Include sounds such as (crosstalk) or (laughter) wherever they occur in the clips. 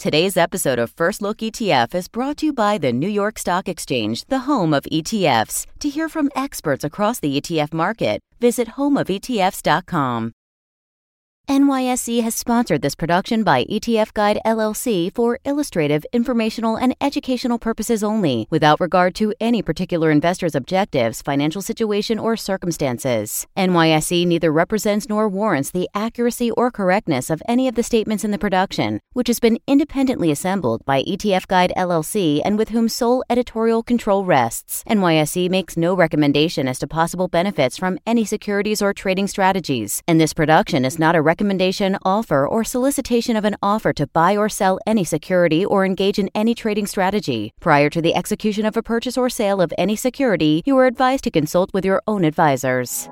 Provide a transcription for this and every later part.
Today's episode of First Look ETF is brought to you by the New York Stock Exchange, the home of ETFs. To hear from experts across the ETF market, visit homeofetfs.com. NYSE has sponsored this production by ETF Guide LLC for illustrative, informational, and educational purposes only, without regard to any particular investor's objectives, financial situation, or circumstances. NYSE neither represents nor warrants the accuracy or correctness of any of the statements in the production, which has been independently assembled by ETF Guide LLC and with whom sole editorial control rests. NYSE makes no recommendation as to possible benefits from any securities or trading strategies, and this production is not a recommendation recommendation, offer, or solicitation of an offer to buy or sell any security or engage in any trading strategy. Prior to the execution of a purchase or sale of any security, you are advised to consult with your own advisors.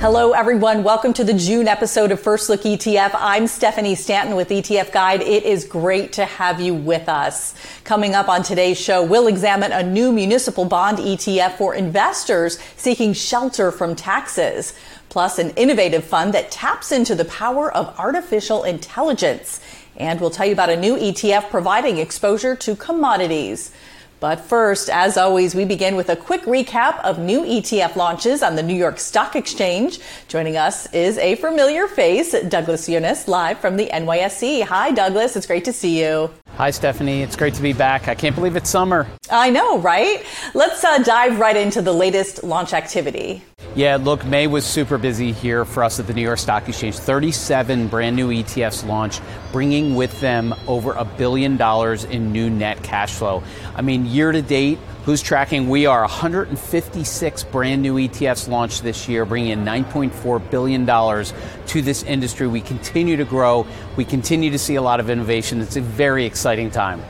Hello, everyone. Welcome to the June episode of First Look ETF. I'm Stephanie Stanton with ETF Guide. It is great to have you with us. Coming up on today's show, we'll examine a new municipal bond ETF for investors seeking shelter from taxes, plus an innovative fund that taps into the power of artificial intelligence. And we'll tell you about a new ETF providing exposure to commodities. But first, as always, we begin with a quick recap of new ETF launches on the New York Stock Exchange. Joining us is a familiar face, Douglas Yones, live from the NYSE. Hi, Douglas. It's great to see you. Hi, Stephanie. It's great to be back. I can't believe it's summer. I know, right? Let's uh, dive right into the latest launch activity. Yeah, look, May was super busy here for us at the New York Stock Exchange. 37 brand new ETFs launched, bringing with them over a billion dollars in new net cash flow. I mean, year to date, who's tracking? We are 156 brand new ETFs launched this year, bringing in $9.4 billion to this industry. We continue to grow. We continue to see a lot of innovation. It's a very exciting time.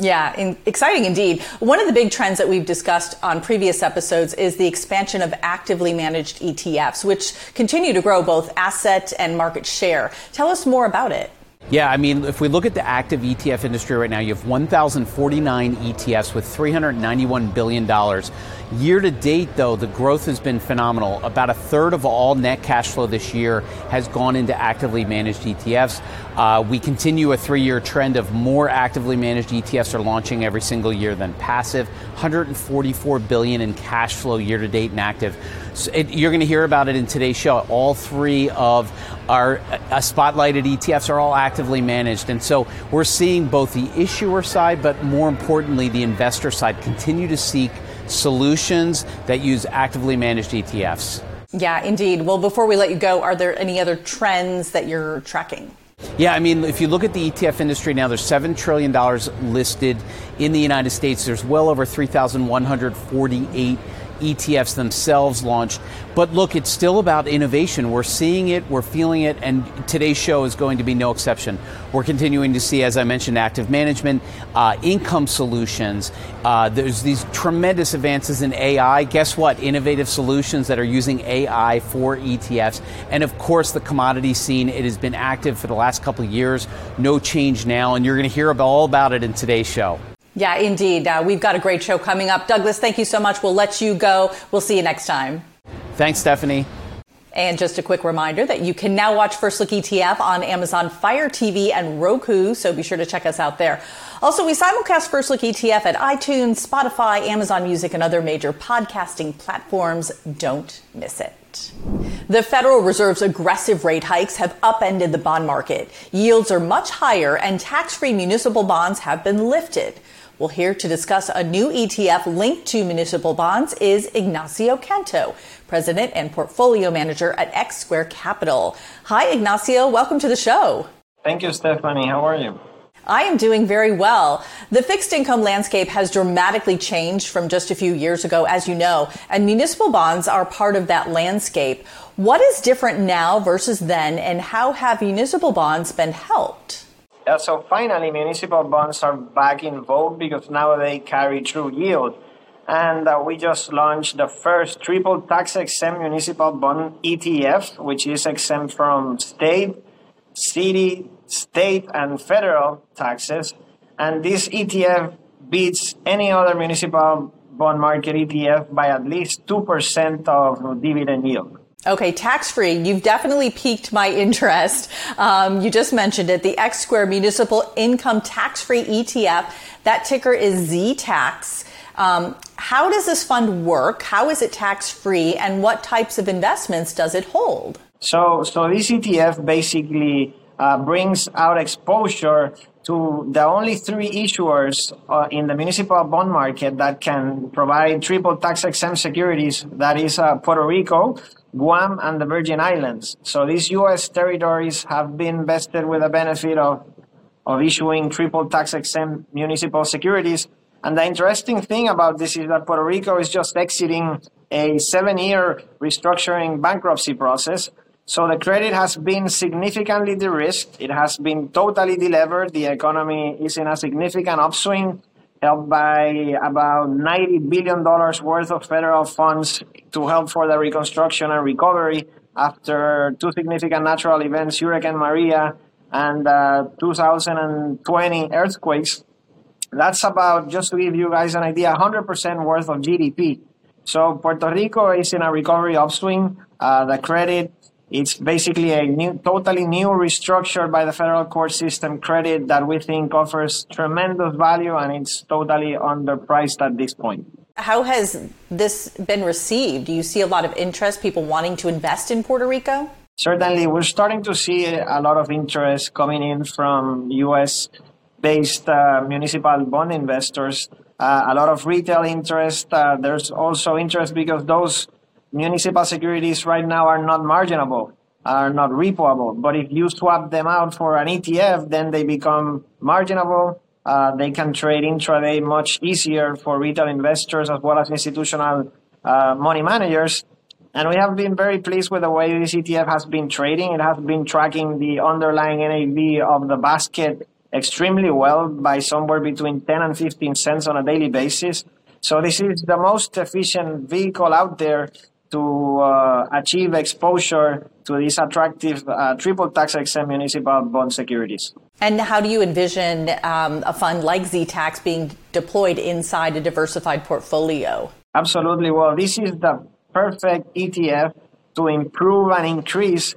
Yeah, in, exciting indeed. One of the big trends that we've discussed on previous episodes is the expansion of actively managed ETFs, which continue to grow both asset and market share. Tell us more about it. Yeah, I mean, if we look at the active ETF industry right now, you have 1,049 ETFs with $391 billion. Year to date, though, the growth has been phenomenal. About a third of all net cash flow this year has gone into actively managed ETFs. Uh, we continue a three year trend of more actively managed ETFs are launching every single year than passive. 144 billion in cash flow year to date in active. So it, you're going to hear about it in today's show. All three of our uh, spotlighted ETFs are all actively managed. And so we're seeing both the issuer side, but more importantly, the investor side continue to seek solutions that use actively managed ETFs. Yeah, indeed. Well, before we let you go, are there any other trends that you're tracking? Yeah, I mean, if you look at the ETF industry now, there's $7 trillion listed in the United States. There's well over 3,148 ETFs themselves launched. But look, it's still about innovation. We're seeing it, we're feeling it, and today's show is going to be no exception. We're continuing to see, as I mentioned, active management, uh, income solutions. Uh, there's these tremendous advances in AI. Guess what? Innovative solutions that are using AI for ETFs. And of course, the commodity scene. It has been active for the last couple of years. No change now, and you're going to hear all about it in today's show. Yeah, indeed. Uh, we've got a great show coming up. Douglas, thank you so much. We'll let you go. We'll see you next time. Thanks, Stephanie. And just a quick reminder that you can now watch First Look ETF on Amazon Fire TV and Roku, so be sure to check us out there. Also, we simulcast First Look ETF at iTunes, Spotify, Amazon Music, and other major podcasting platforms. Don't miss it. The Federal Reserve's aggressive rate hikes have upended the bond market. Yields are much higher, and tax free municipal bonds have been lifted. Well, here to discuss a new ETF linked to municipal bonds is Ignacio Canto, President and Portfolio Manager at X Square Capital. Hi, Ignacio. Welcome to the show. Thank you, Stephanie. How are you? I am doing very well. The fixed income landscape has dramatically changed from just a few years ago, as you know, and municipal bonds are part of that landscape. What is different now versus then, and how have municipal bonds been helped? Yeah, so finally, municipal bonds are back in vogue because now they carry true yield. and uh, we just launched the first triple tax exempt municipal bond ETF, which is exempt from state, city, state, and federal taxes. And this ETF beats any other municipal bond market ETF by at least 2% of dividend yield. Okay, tax free. You've definitely piqued my interest. Um, you just mentioned it. The X Square Municipal Income Tax Free ETF. That ticker is ZTAX. Um, how does this fund work? How is it tax free? And what types of investments does it hold? So, so this ETF basically uh, brings out exposure to the only three issuers uh, in the municipal bond market that can provide triple tax exempt securities. That is uh, Puerto Rico, Guam, and the Virgin Islands. So these U.S. territories have been vested with the benefit of of issuing triple tax exempt municipal securities. And the interesting thing about this is that Puerto Rico is just exiting a seven year restructuring bankruptcy process. So the credit has been significantly de-risked. It has been totally delevered. The economy is in a significant upswing, helped by about $90 billion worth of federal funds to help for the reconstruction and recovery after two significant natural events, Hurricane Maria and uh, 2020 earthquakes. That's about, just to give you guys an idea, 100% worth of GDP. So Puerto Rico is in a recovery upswing. Uh, the credit it's basically a new, totally new restructured by the federal court system credit that we think offers tremendous value and it's totally underpriced at this point. How has this been received? Do you see a lot of interest, people wanting to invest in Puerto Rico? Certainly, we're starting to see a lot of interest coming in from US based uh, municipal bond investors, uh, a lot of retail interest. Uh, there's also interest because those municipal securities right now are not marginable, are not repoable. But if you swap them out for an ETF, then they become marginable. Uh, they can trade intraday much easier for retail investors as well as institutional uh, money managers. And we have been very pleased with the way this ETF has been trading. It has been tracking the underlying NAV of the basket extremely well by somewhere between 10 and 15 cents on a daily basis. So this is the most efficient vehicle out there to uh, achieve exposure to these attractive uh, triple tax exempt municipal bond securities. And how do you envision um, a fund like ZTAX being deployed inside a diversified portfolio? Absolutely. Well, this is the perfect ETF to improve and increase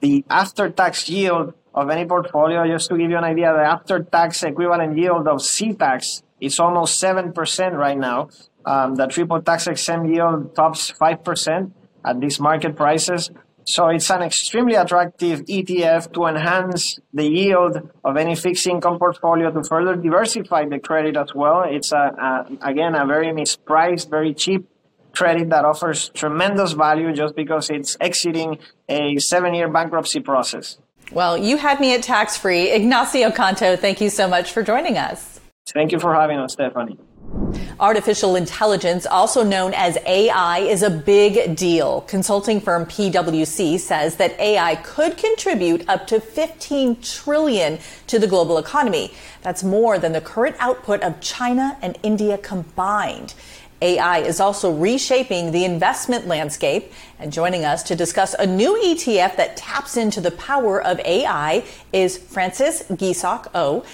the after tax yield of any portfolio. Just to give you an idea, the after tax equivalent yield of ZTAX is almost 7% right now. Um, the triple tax exempt yield tops 5% at these market prices. So it's an extremely attractive ETF to enhance the yield of any fixed income portfolio to further diversify the credit as well. It's a, a, again a very mispriced, very cheap credit that offers tremendous value just because it's exiting a seven-year bankruptcy process. Well, you had me at tax free. Ignacio Canto, thank you so much for joining us. Thank you for having us, Stephanie. Artificial intelligence, also known as AI, is a big deal. Consulting firm PwC says that AI could contribute up to 15 trillion to the global economy. That's more than the current output of China and India combined. AI is also reshaping the investment landscape. And joining us to discuss a new ETF that taps into the power of AI is Francis Giesok O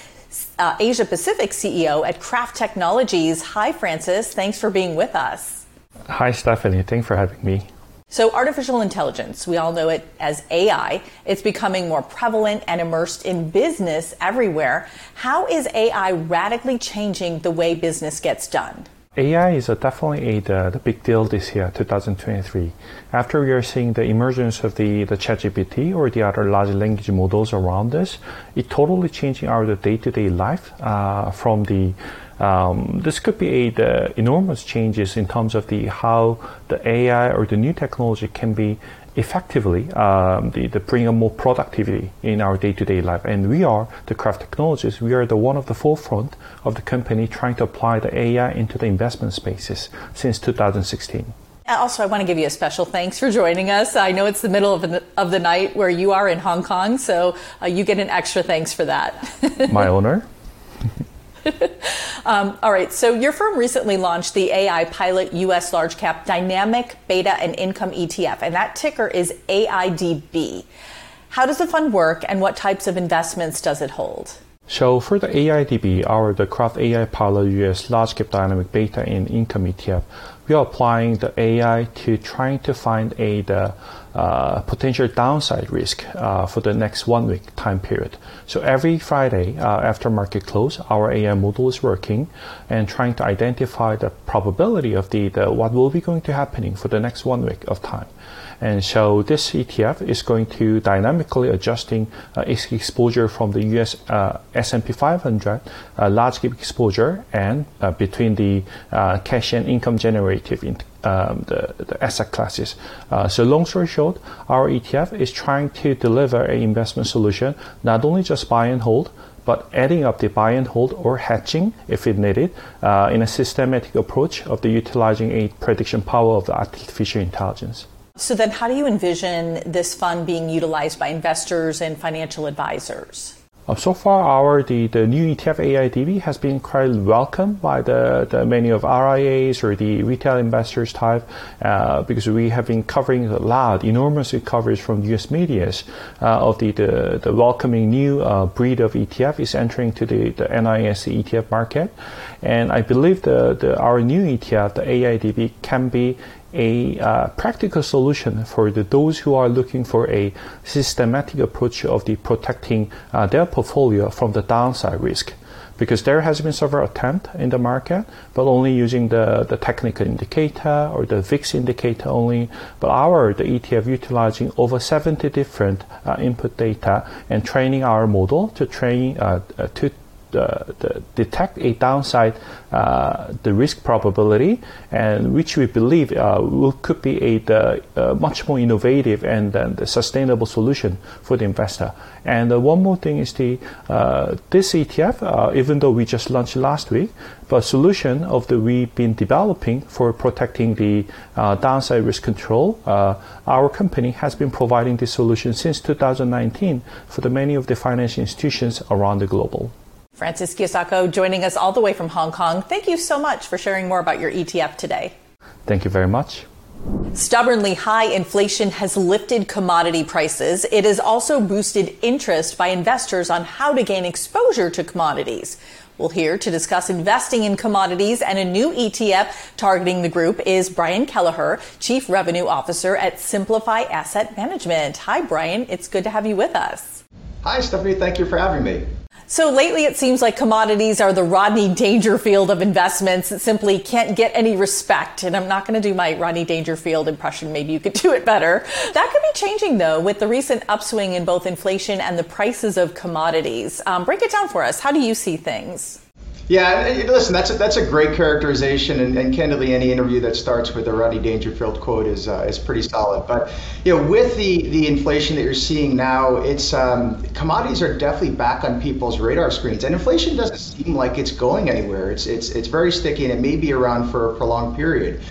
uh, Asia Pacific CEO at QRAFT Technologies. Hi, Francis. Thanks for being with us. Hi, Stephanie. Thanks for having me. So, artificial intelligence, we all know it as AI. It's becoming more prevalent and immersed in business everywhere. How is AI radically changing the way business gets done? AI is definitely a, the, big deal this year, 2023. After we are seeing the emergence of the, the ChatGPT or the other large language models around us, it totally changing our day-to-day life uh, from the um, this could be a, the enormous changes in terms of the how the AI or the new technology can be effectively um, the, the bring a more productivity in our day-to-day life. And we are the QRAFT Technologies. We are the one of the forefront of the company trying to apply the AI into the investment spaces since 2016. Also, I want to give you a special thanks for joining us. I know it's the middle of the, of the night where you are in Hong Kong, so uh, you get an extra thanks for that. (laughs) My honor. (laughs) um, all right, so your firm recently launched the AI Pilot US Large Cap Dynamic Beta and Income ETF, and that ticker is AIDB. How does the fund work, and what types of investments does it hold? So for the AIDB, our the QRAFT AI Pilot US Large Cap Dynamic Beta and Income ETF, we are applying the AI to trying to find a the uh, potential downside risk uh, for the next one week time period. So every Friday uh, after market close, our AI model is working and trying to identify the probability of the, the what will be going to happening for the next one week of time. And so this ETF is going to dynamically adjusting uh, its exposure from the US uh, S&P 500 uh, large cap exposure and uh, between the uh, cash and income generative um, the, the, asset classes. Uh, so long story short, our ETF is trying to deliver an investment solution, not only just buy and hold, but adding up the buy and hold or hedging if it needed uh, in a systematic approach of the utilizing a prediction power of the artificial intelligence. So then how do you envision this fund being utilized by investors and financial advisors? Uh, so far, our the, the new ETF AIDB has been quite welcomed by the, the many of RIAs or the retail investors type uh, because we have been covering a lot, enormous coverage from U.S. medias uh, of the, the, the welcoming new uh, breed of ETF is entering to the, the NYSE ETF market, and I believe the, the our new ETF, the AIDB, can be a uh, practical solution for the, those who are looking for a systematic approach of the protecting uh, their portfolio from the downside risk. Because there has been several attempts in the market, but only using the, the technical indicator or the VIX indicator only. But our the ETF utilizing over 70 different uh, input data and training our model to train uh, uh, to detect a downside, uh, the risk probability, and which we believe uh, will, could be a the, uh, much more innovative and, and sustainable solution for the investor. And one more thing is the this ETF, even though we just launched last week, but solution of the we've been developing for protecting the downside risk control. our company has been providing this solution since 2019 for the many of the financial institutions around the globe. Francis Kiyosako joining us all the way from Hong Kong. Thank you so much for sharing more about your ETF today. Thank you very much. Stubbornly high inflation has lifted commodity prices. It has also boosted interest by investors on how to gain exposure to commodities. Well, here to discuss investing in commodities and a new ETF targeting the group is Brian Kelleher, Chief Revenue Officer at Simplify Asset Management. Hi, Brian. It's good to have you with us. Hi, Stephanie. Thank you for having me. So lately, it seems like commodities are the Rodney Dangerfield of investments. that simply can't get any respect. And I'm not going to do my Rodney Dangerfield impression. Maybe you could do it better. That could be changing, though, with the recent upswing in both inflation and the prices of commodities. Um, break it down for us. How do you see things? Yeah, listen, that's a, that's a great characterization, and, and candidly, any interview that starts with a Rodney Dangerfield quote is uh, is pretty solid. But you know, with the the inflation that you're seeing now, it's um, commodities are definitely back on people's radar screens, and inflation doesn't seem like it's going anywhere. It's it's it's very sticky, and it may be around for a prolonged period.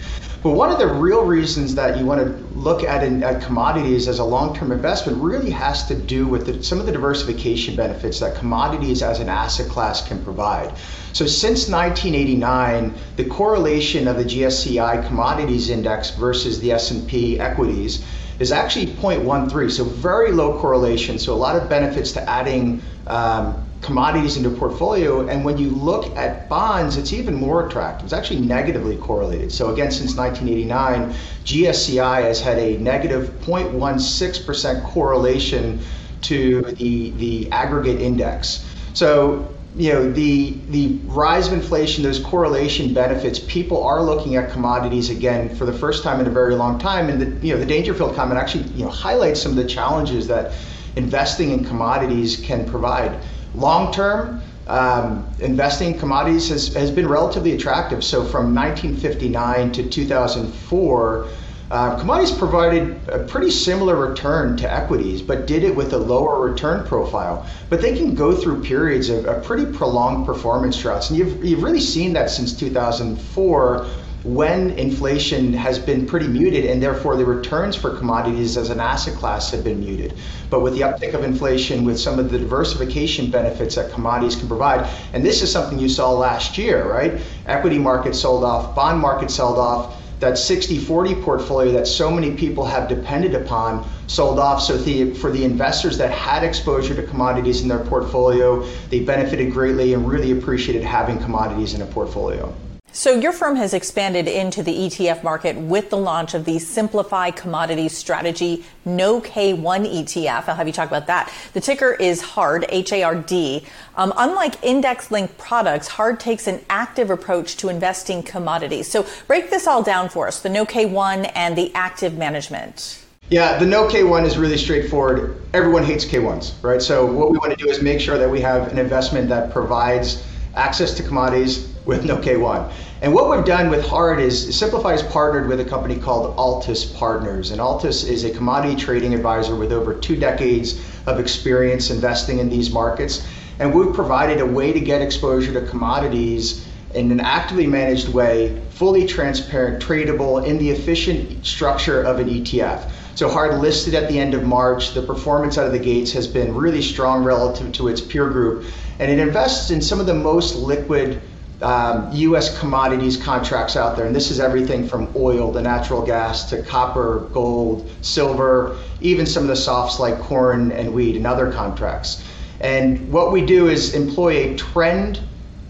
But one of the real reasons that you want to look at, in, at commodities as a long-term investment really has to do with the, some of the diversification benefits that commodities as an asset class can provide. So since 1989, the correlation of the GSCI commodities index versus the S&P equities is actually 0.13, so very low correlation. So a lot of benefits to adding um, commodities into portfolio. And when you look at bonds, it's even more attractive. It's actually negatively correlated. So again, since 1989, GSCI has had a negative 0.16% correlation to the, the aggregate index. So you know the the rise of inflation, those correlation benefits. People are looking at commodities again for the first time in a very long time, and the you know the Dangerfield comment actually you know highlights some of the challenges that investing in commodities can provide. Long term, um, investing in commodities has, has been relatively attractive. So from 1959 to 2004, uh, commodities provided a pretty similar return to equities, but did it with a lower return profile. But they can go through periods of, of pretty prolonged performance droughts. And you've, you've really seen that since 2004 when inflation has been pretty muted and therefore the returns for commodities as an asset class have been muted. But with the uptick of inflation, with some of the diversification benefits that commodities can provide, and this is something you saw last year, right? Equity markets sold off, bond markets sold off that 60-40 portfolio that so many people have depended upon sold off. So the, for the investors that had exposure to commodities in their portfolio, they benefited greatly and really appreciated having commodities in a portfolio. So your firm has expanded into the ETF market with the launch of the Simplify Commodities Strategy No K1 ETF. I'll have you talk about that. The ticker is HARD, H-A-R-D. Um, unlike index-linked products, HARD takes an active approach to investing commodities. So break this all down for us, the No K1 and the active management. Yeah, the no K1 is really straightforward. Everyone hates K1s, right? So what we want to do is make sure that we have an investment that provides access to commodities with no K1. And what we've done with Hard is Simplify has partnered with a company called Altis Partners. And Altis is a commodity trading advisor with over two decades of experience investing in these markets. And we've provided a way to get exposure to commodities in an actively managed way, fully transparent, tradable, in the efficient structure of an ETF. So hard listed at the end of March, the performance out of the gates has been really strong relative to its peer group, and it invests in some of the most liquid um, U.S. commodities contracts out there, and this is everything from oil to natural gas to copper, gold, silver, even some of the softs like corn and wheat and other contracts. And what we do is employ a trend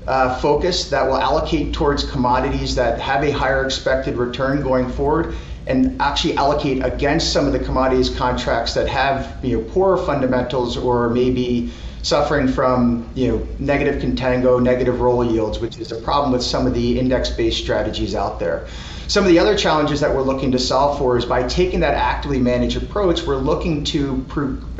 uh, focus that will allocate towards commodities that have a higher expected return going forward and actually allocate against some of the commodities contracts that have you know poorer fundamentals or maybe suffering from you know negative contango, negative roll yields, which is a problem with some of the index-based strategies out there. Some of the other challenges that we're looking to solve for is by taking that actively managed approach, we're looking to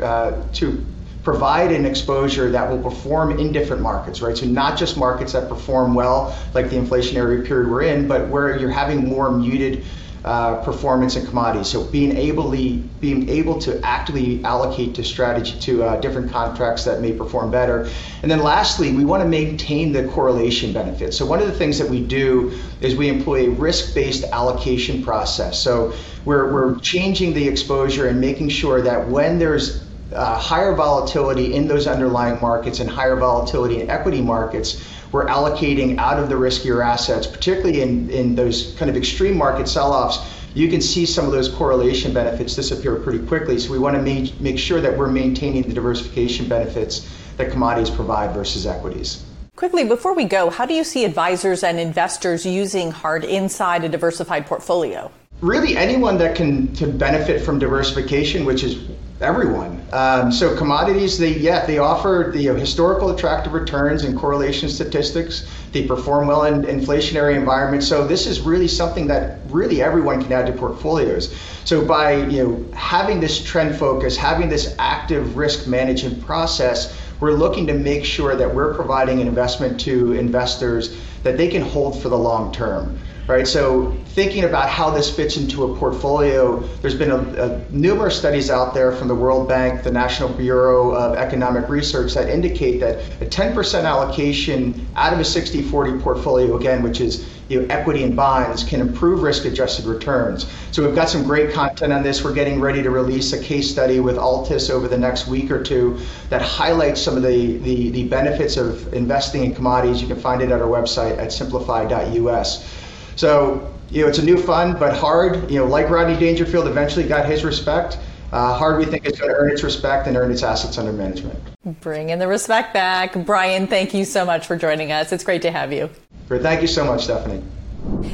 uh, to provide an exposure that will perform in different markets, right? So not just markets that perform well, like the inflationary period we're in, but where you're having more muted uh, performance and commodities. So being able being able to actively allocate to strategy to uh, different contracts that may perform better. And then lastly, we want to maintain the correlation benefits. So one of the things that we do is we employ a risk-based allocation process. So we're, we're changing the exposure and making sure that when there's uh, higher volatility in those underlying markets and higher volatility in equity markets, we're allocating out of the riskier assets, particularly in, in those kind of extreme market sell offs. You can see some of those correlation benefits disappear pretty quickly. So we want to make, make sure that we're maintaining the diversification benefits that commodities provide versus equities. Quickly, before we go, how do you see advisors and investors using hard inside a diversified portfolio? Really, anyone that can to benefit from diversification, which is everyone. Um, so commodities, they yeah, they offer the you know, historical attractive returns and correlation statistics. They perform well in inflationary environments. So this is really something that really everyone can add to portfolios. So by you know having this trend focus, having this active risk management process, we're looking to make sure that we're providing an investment to investors that they can hold for the long term right? So thinking about how this fits into a portfolio, there's been a, a, numerous studies out there from the World Bank, the National Bureau of Economic Research that indicate that a 10% allocation out of a 60-40 portfolio, again, which is you know, equity and bonds, can improve risk-adjusted returns. So we've got some great content on this. We're getting ready to release a case study with Altis over the next week or two that highlights some of the, the, the benefits of investing in commodities. You can find it at our website at simplify.us. So, you know, it's a new fund, but hard, you know, like Rodney Dangerfield eventually got his respect. Uh, hard, we think, is going to earn its respect and earn its assets under management. Bring in the respect back. Brian, thank you so much for joining us. It's great to have you. Great. Thank you so much, Stephanie.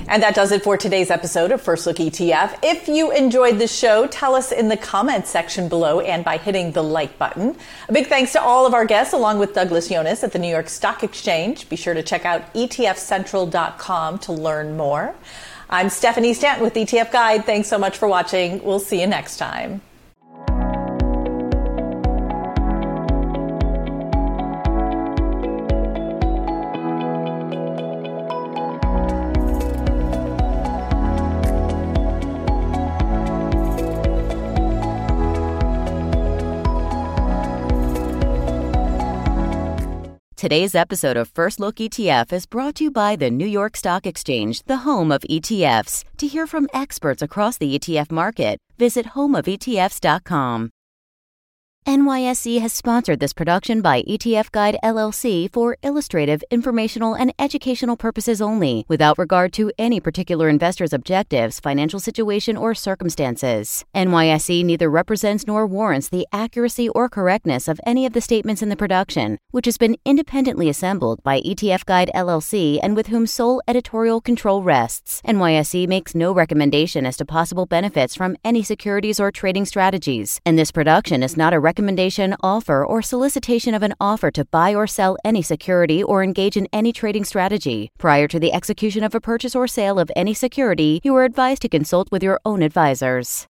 And that does it for today's episode of First Look ETF. If you enjoyed the show, tell us in the comments section below and by hitting the like button. A big thanks to all of our guests, along with Douglas Yones at the New York Stock Exchange. Be sure to check out etfcentral.com to learn more. I'm Stephanie Stanton with ETF Guide. Thanks so much for watching. We'll see you next time. Today's episode of First Look ETF is brought to you by the New York Stock Exchange, the home of ETFs. To hear from experts across the ETF market, visit homeofetfs.com. NYSE has sponsored this production by ETF Guide LLC for illustrative, informational, and educational purposes only, without regard to any particular investor's objectives, financial situation, or circumstances. NYSE neither represents nor warrants the accuracy or correctness of any of the statements in the production, which has been independently assembled by ETF Guide LLC and with whom sole editorial control rests. NYSE makes no recommendation as to possible benefits from any securities or trading strategies, and this production is not a recommendation recommendation, offer, or solicitation of an offer to buy or sell any security or engage in any trading strategy. Prior to the execution of a purchase or sale of any security, you are advised to consult with your own advisors.